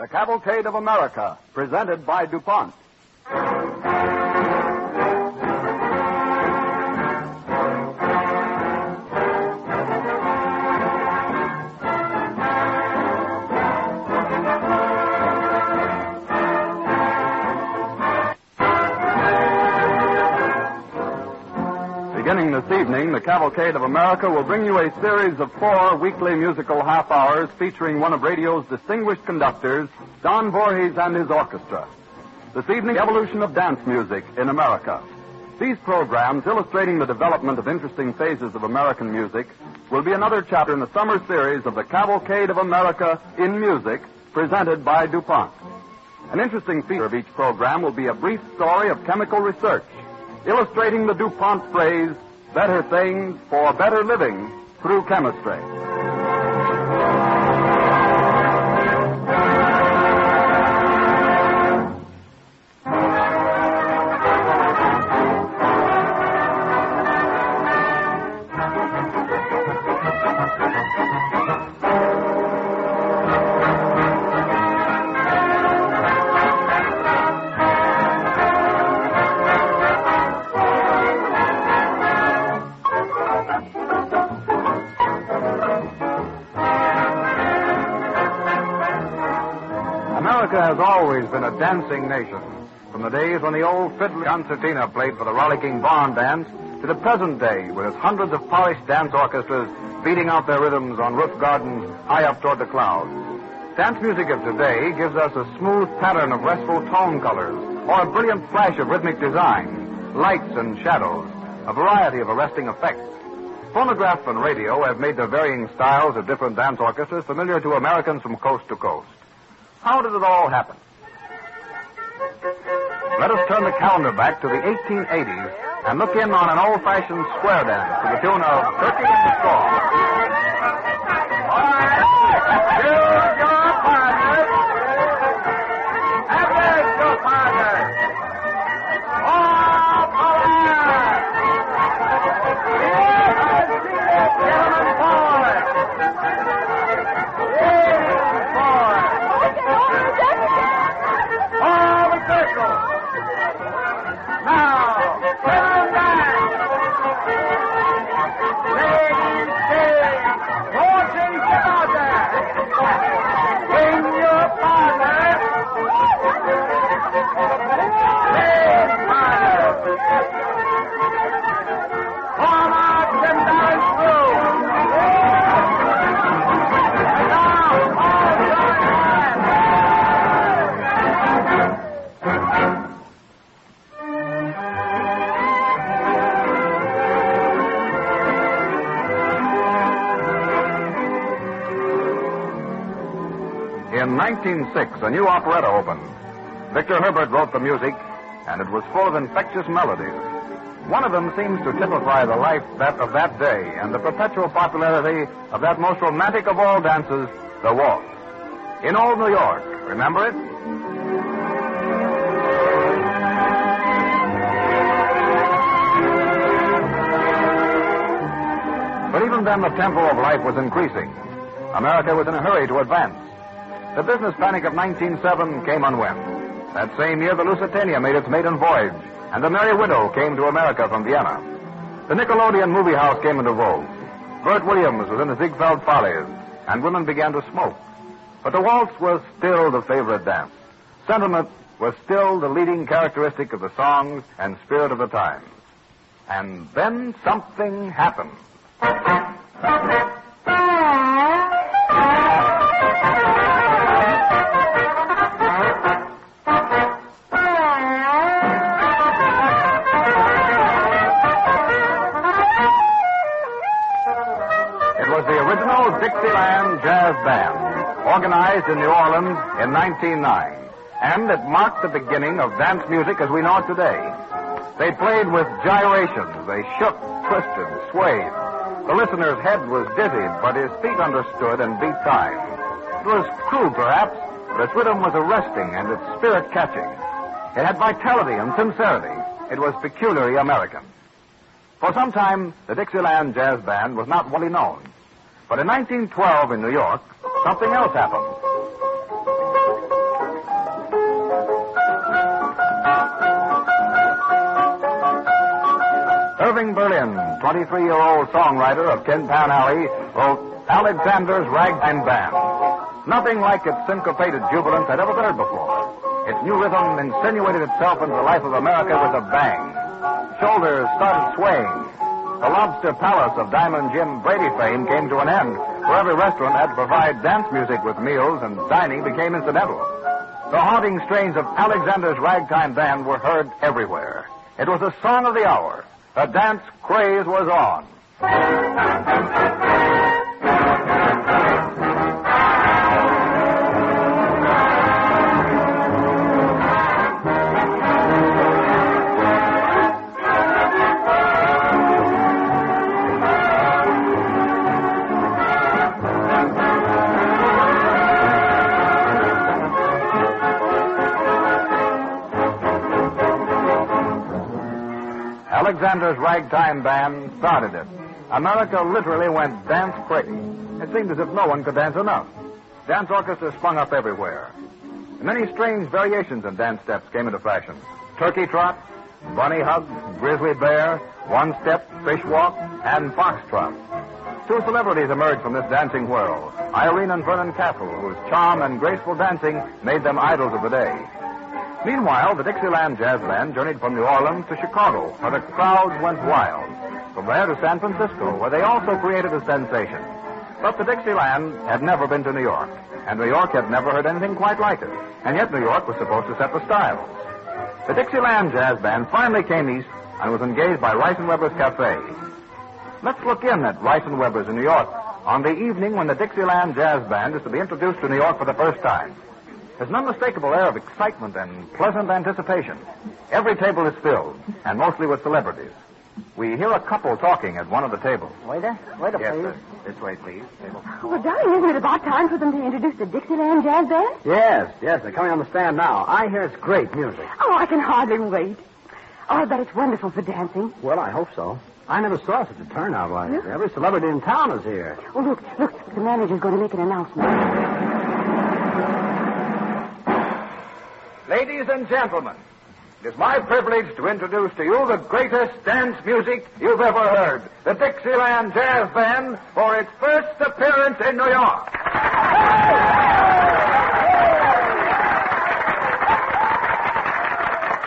The Cavalcade of America, presented by DuPont. Beginning this evening, the Cavalcade of America will bring you a series of four weekly musical half hours featuring one of radio's distinguished conductors, Don Voorhees and his orchestra. This evening, the Evolution of Dance Music in America. These programs, illustrating the development of interesting phases of American music, will be another chapter in the summer series of the Cavalcade of America in Music, presented by DuPont. An interesting feature of each program will be a brief story of chemical research illustrating the DuPont phrase, better things for better living through chemistry. Always been a dancing nation. From the days when the old fiddler concertina played for the rollicking barn dance to the present day with its hundreds of polished dance orchestras beating out their rhythms on roof gardens high up toward the clouds. Dance music of today gives us a smooth pattern of restful tone colors or a brilliant flash of rhythmic design, lights and shadows, a variety of arresting effects. Phonograph and radio have made the varying styles of different dance orchestras familiar to Americans from coast to coast. How did it all happen? Let us turn the calendar back to the 1880s and look in on an old-fashioned square dance to the tune of Turkey in the Straw. 1906, a new operetta opened. Victor Herbert wrote the music, and it was full of infectious melodies. One of them seems to typify the life that of that day and the perpetual popularity of that most romantic of all dances, the waltz. In old New York, remember it? But even then, the tempo of life was increasing. America was in a hurry to advance. The business panic of 1907 came unwind. That same year, the Lusitania made its maiden voyage, and the Merry Widow came to America from Vienna. The Nickelodeon movie house came into vogue. Bert Williams was in the Ziegfeld Follies, and women began to smoke. But the waltz was still the favorite dance. Sentiment was still the leading characteristic of the songs and spirit of the times. And then something happened. In New in 1909, and it marked the beginning of dance music as we know it today. They played with gyrations. They shook, twisted, swayed. The listener's head was dizzy, but his feet understood and beat time. It was crude, perhaps, but its rhythm was arresting and its spirit catching. It had vitality and sincerity. It was peculiarly American. For some time, the Dixieland Jazz Band was not widely known. But in 1912 in New York, something else happened. Irving Berlin, 23-year-old songwriter of Tin Pan Alley, wrote Alexander's Ragtime Band. Nothing like its syncopated jubilance had ever been heard before. Its new rhythm insinuated itself into the life of America with a bang. Shoulders started swaying. The lobster palace of Diamond Jim Brady fame came to an end, for every restaurant had to provide dance music with meals, and dining became incidental. The haunting strains of Alexander's Ragtime Band were heard everywhere. It was the song of the hour. The dance craze was on. Alexander's Ragtime Band started it. America literally went dance crazy. It seemed as if no one could dance enough. Dance orchestras sprung up everywhere. Many strange variations in dance steps came into fashion. Turkey trot, bunny hug, grizzly bear, one step, fish walk, and foxtrot. Two celebrities emerged from this dancing whirl Irene and Vernon Castle, whose charm and graceful dancing made them idols of the day. Meanwhile, the Dixieland Jazz Band journeyed from New Orleans to Chicago, where the crowds went wild. From there to San Francisco, where they also created a sensation. But the Dixieland had never been to New York, and New York had never heard anything quite like it. And yet New York was supposed to set the styles. The Dixieland Jazz Band finally came east and was engaged by Reisenweber's Cafe. Let's look in at Reisenweber's in New York on the evening when the Dixieland Jazz Band is to be introduced to New York for the first time. There's an unmistakable air of excitement and pleasant anticipation. Every table is filled, and mostly with celebrities. We hear a couple talking at one of the tables. Waiter, waiter, Yes, please. sir. This way, please. Table. Oh, well, darling, isn't it about time for them to introduce the Dixieland Jazz Band? Yes, yes, they're coming on the stand now. I hear it's great music. Oh, I can hardly wait. Oh, I bet it's wonderful for dancing. Well, I hope so. I never saw such a turnout like it. Every celebrity in town is here. Oh, look, look, the manager's going to make an announcement. Ladies and gentlemen, it is my privilege to introduce to you the greatest dance music you've ever heard, the Dixieland Jazz Band, for its first appearance in New York.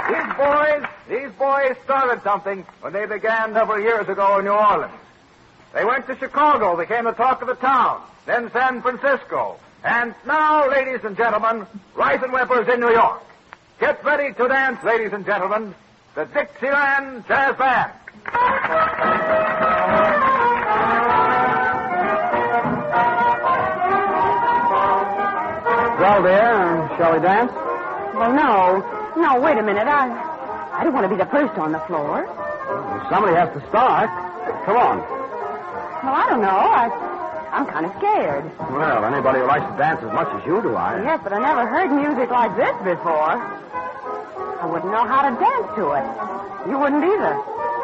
These boys, these boys started something when they began several years ago in New Orleans. They went to Chicago, became the talk of the town, then San Francisco, and now, ladies and gentlemen, Reisenweber's in New York. Get ready to dance, ladies and gentlemen, the Dixieland Jazz Band. Well, dear, shall we dance? Well, no. No, wait a minute. I, I don't want to be the first on the floor. Somebody has to start. Come on. Well, I don't know. I, I'm kind of scared. Well, anybody who likes to dance as much as you do, I. Yes, but I never heard music like this before. I wouldn't know how to dance to it. You wouldn't either.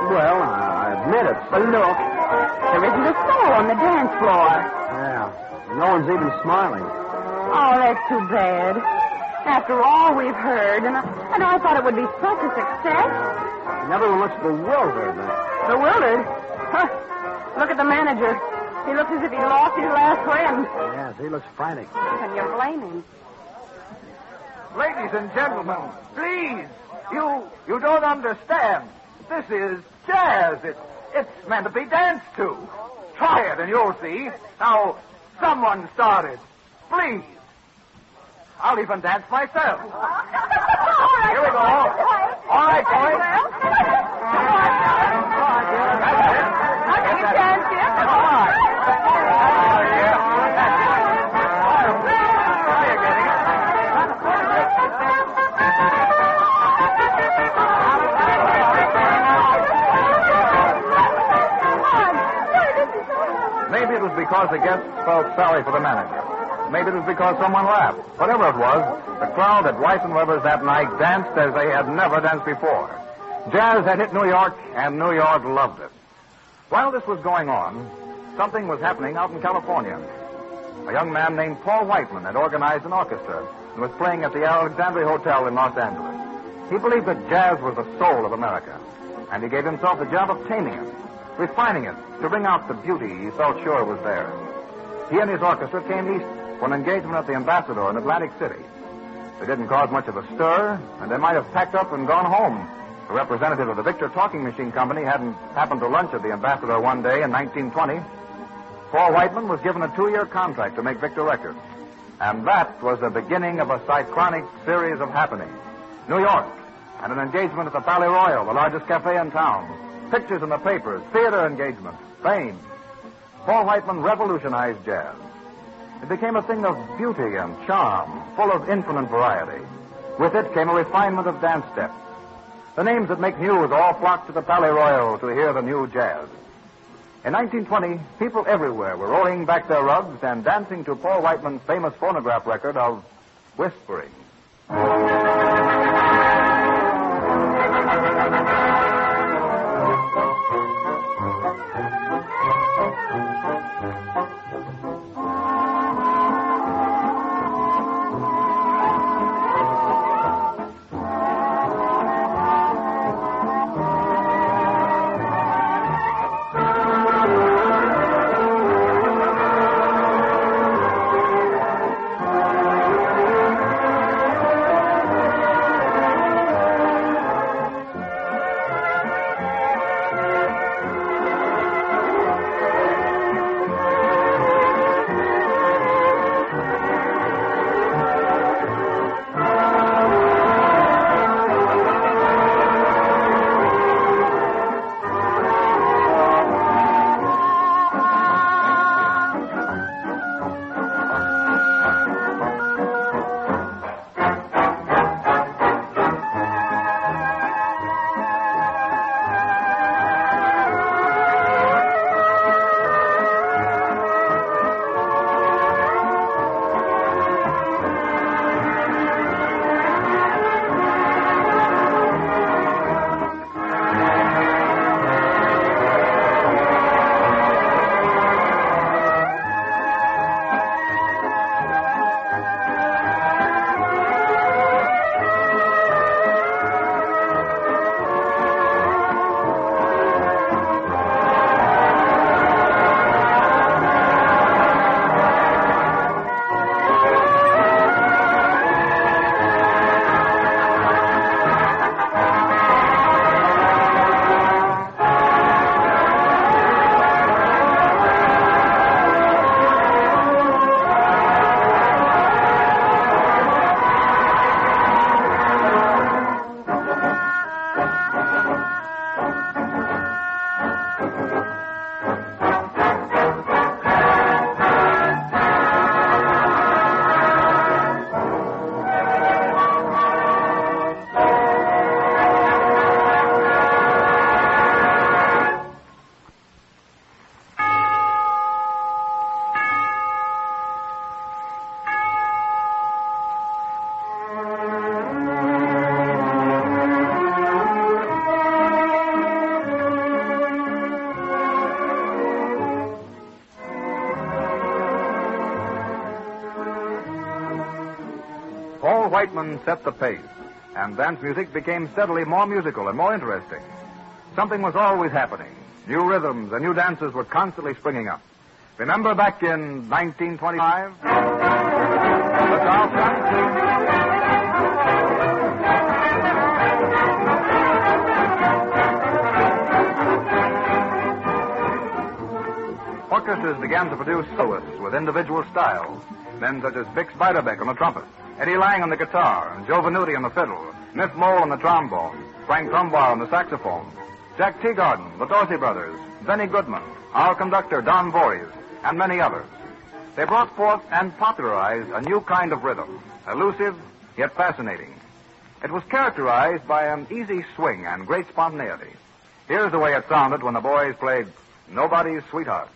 Well, I admit it. But look, there isn't a soul on the dance floor. Yeah. No one's even smiling. Oh, that's too bad. After all we've heard, and I, and I thought it would be such a success. And everyone looks bewildered. Bewildered? Huh. Look at the manager. He looks as if he lost his last friend. Yes, he looks frantic. Can you blame him? Ladies and gentlemen, please, you you don't understand. This is jazz. It's it's meant to be danced to. Try it and you'll see. Now, someone started. Please. I'll even dance myself. Here we go. All right, boys. The guests felt sorry for the manager. Maybe it was because someone laughed. Whatever it was, the crowd at Reisenweber's that night danced as they had never danced before. Jazz had hit New York, and New York loved it. While this was going on, something was happening out in California. A young man named Paul Whiteman had organized an orchestra and was playing at the Alexandria Hotel in Los Angeles. He believed that jazz was the soul of America, and he gave himself the job of taming it, refining it, to bring out the beauty he felt sure was there. He and his orchestra came east for an engagement at the Ambassador in Atlantic City. They didn't cause much of a stir, and they might have packed up and gone home. A representative of the Victor Talking Machine Company hadn't happened to lunch at the Ambassador one day in 1920. Paul Whiteman was given a two-year contract to make Victor Records. And that was the beginning of a cyclonic series of happenings. New York, and an engagement at the Palais Royal, the largest cafe in town. Pictures in the papers, theater engagements, fame. Paul Whiteman revolutionized jazz. It became a thing of beauty and charm, full of infinite variety. With it came a refinement of dance steps. The names that make news all flocked to the Palais Royal to hear the new jazz. In 1920, people everywhere were rolling back their rugs and dancing to Paul Whiteman's famous phonograph record of Whispering. Whiteman set the pace, and dance music became steadily more musical and more interesting. Something was always happening. New rhythms and new dances were constantly springing up. Remember back in 1925? The? Orchestras began to produce soloists with individual styles. Men such as Bix Beiderbecke on the trumpet, Eddie Lang on the guitar, Joe Venuti on the fiddle, Miff Mole on the trombone, Frank Trumbauer on the saxophone, Jack Teagarden, the Dorsey Brothers, Benny Goodman, our conductor Don Voorhees, and many others. They brought forth and popularized a new kind of rhythm, elusive yet fascinating. It was characterized by an easy swing and great spontaneity. Here's the way it sounded when the boys played Nobody's Sweetheart.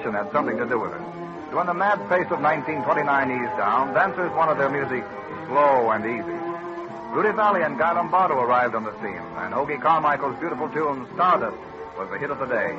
Depression had something to do with it. When the mad pace of 1929 eased down, dancers wanted their music slow and easy. Rudy Vallée and Guy Lombardo arrived on the scene, and Hoagy Carmichael's beautiful tune, Stardust, was the hit of the day.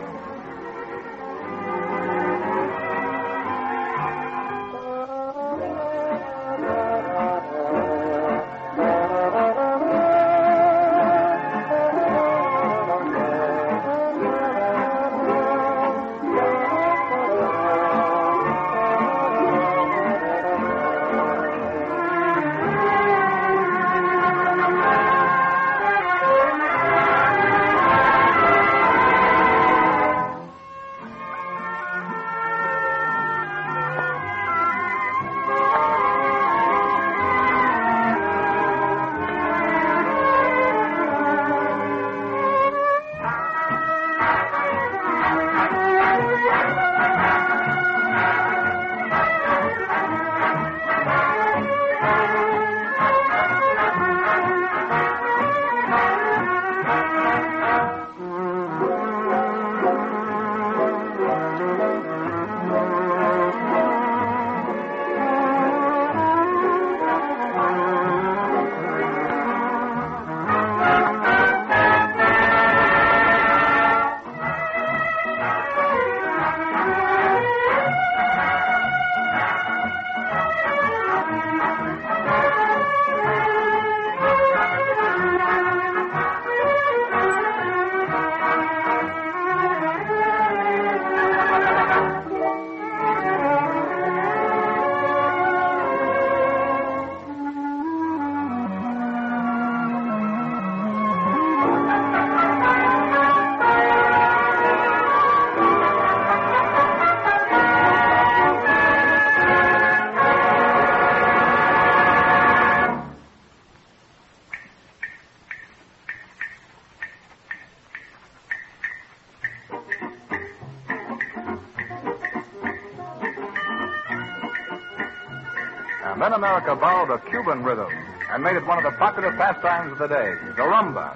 And then America borrowed a Cuban rhythm and made it one of the popular pastimes of the day, the rumba.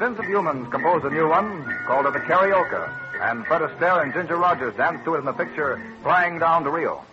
Vincent Youmans composed a new one, called the Carioca, and Fred Astaire and Ginger Rogers danced to it in the picture Flying Down to Rio.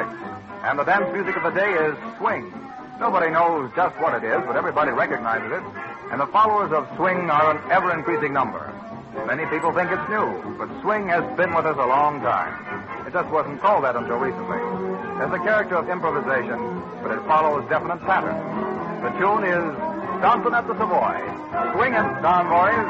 And the dance music of the day is swing. Nobody knows just what it is, but everybody recognizes it. And the followers of swing are an ever increasing number. Many people think it's new, but swing has been with us a long time. It just wasn't called that until recently. There's a character of improvisation, but it follows definite patterns. The tune is Dancing at the Savoy. Swing it, Don boys.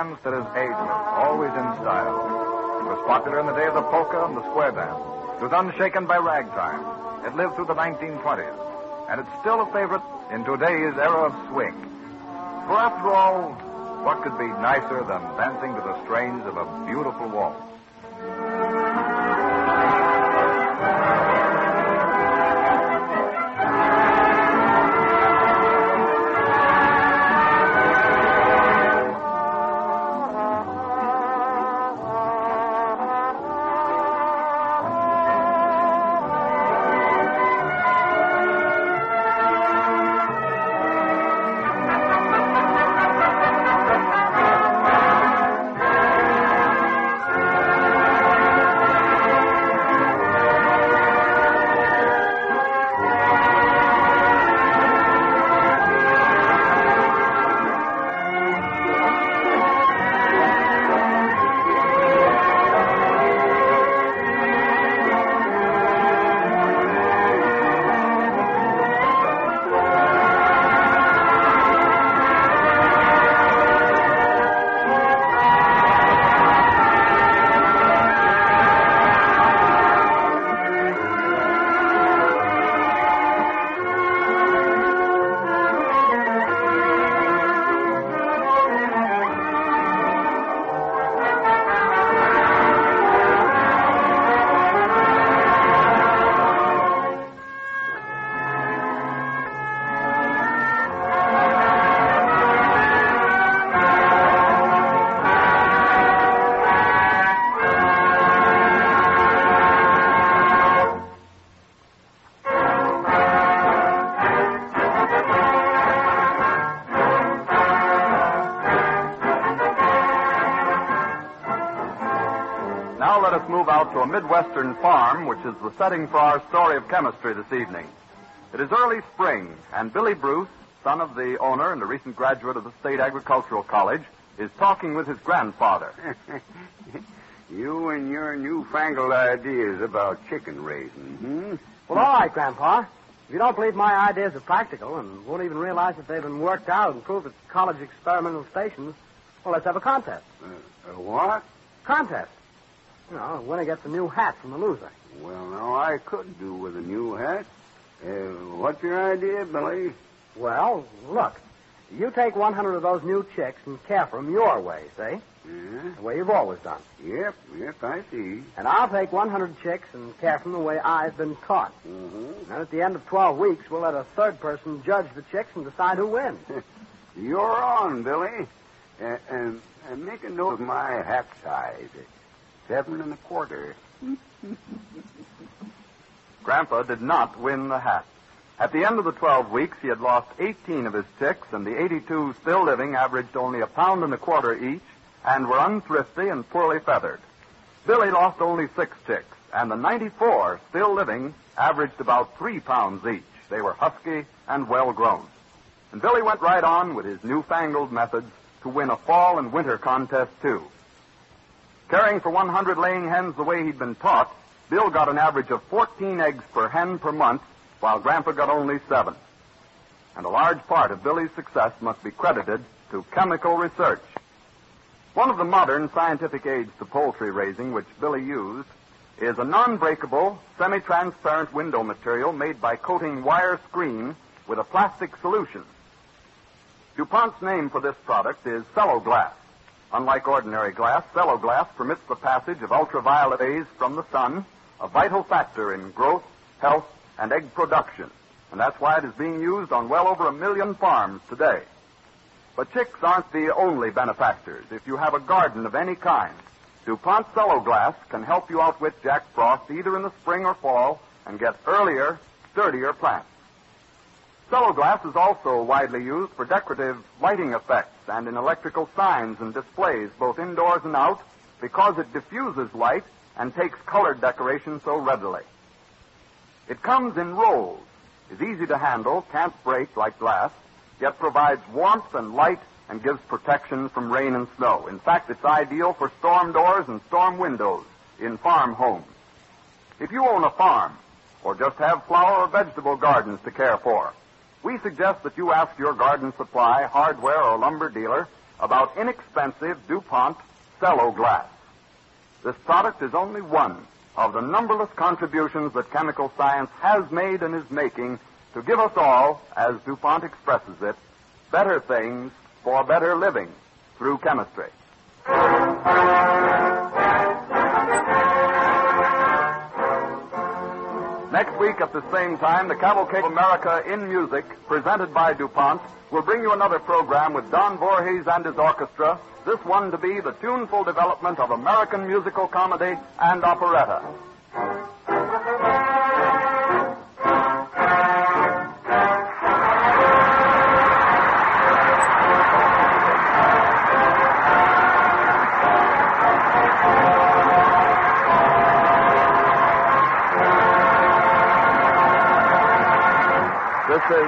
Dance that is ageless, always in style. It was popular in the day of the polka and the square dance. It was unshaken by ragtime. It lived through the 1920s. And it's still a favorite in today's era of swing. For after all, what could be nicer than dancing to the strains of a beautiful waltz? Midwestern farm, which is the setting for our story of chemistry this evening. It is early spring, and Billy Bruce, son of the owner and a recent graduate of the State Agricultural College, is talking with his grandfather. you and your newfangled ideas about chicken raising, hmm? Well, all right, Grandpa. If you don't believe my ideas are practical and won't even realize that they've been worked out and proved at college experimental stations, well, let's have a contest. Uh, a what? Contest. You know, the winner gets a new hat from the loser. Well, now, I could do with a new hat. Uh, what's your idea, Billy? Well, look. You take 100 of those new chicks and care for them your way, see? Yeah? The way you've always done. Yep, yep, I see. And I'll take 100 chicks and care for them the way I've been taught. Mm-hmm. And at the end of 12 weeks, we'll let a third person judge the chicks and decide who wins. You're on, Billy. Uh, and, and make a note of my hat size. Seven and a quarter. Grandpa did not win the hat. At the end of the 12 weeks, he had lost 18 of his chicks, and the 82 still living averaged only a pound and a quarter each and were unthrifty and poorly feathered. Billy lost only six chicks, and the 94 still living averaged about three pounds each. They were husky and well grown. And Billy went right on with his newfangled methods to win a fall and winter contest, too. Caring for 100 laying hens the way he'd been taught, Bill got an average of 14 eggs per hen per month, while Grandpa got only seven. And a large part of Billy's success must be credited to chemical research. One of the modern scientific aids to poultry raising which Billy used is a non-breakable, semi-transparent window material made by coating wire screen with a plastic solution. DuPont's name for this product is Celloglass. Unlike ordinary glass, Celloglass permits the passage of ultraviolet rays from the sun, a vital factor in growth, health, and egg production. And that's why it is being used on well over a million farms today. But chicks aren't the only benefactors. If you have a garden of any kind, DuPont Celloglass can help you outwit Jack Frost either in the spring or fall and get earlier, sturdier plants. Celloglass is also widely used for decorative lighting effects and in electrical signs and displays, both indoors and out, because it diffuses light and takes colored decoration so readily. It comes in rolls, is easy to handle, can't break like glass, yet provides warmth and light and gives protection from rain and snow. In fact, it's ideal for storm doors and storm windows in farm homes. If you own a farm or just have flower or vegetable gardens to care for, we suggest that you ask your garden supply, hardware, or lumber dealer about inexpensive DuPont cello glass. This product is only one of the numberless contributions that chemical science has made and is making to give us all, as DuPont expresses it, better things for better living through chemistry. At the same time, the Cavalcade of America in Music, presented by DuPont, will bring you another program with Don Voorhees and his orchestra, this one to be the tuneful development of American musical comedy and operetta.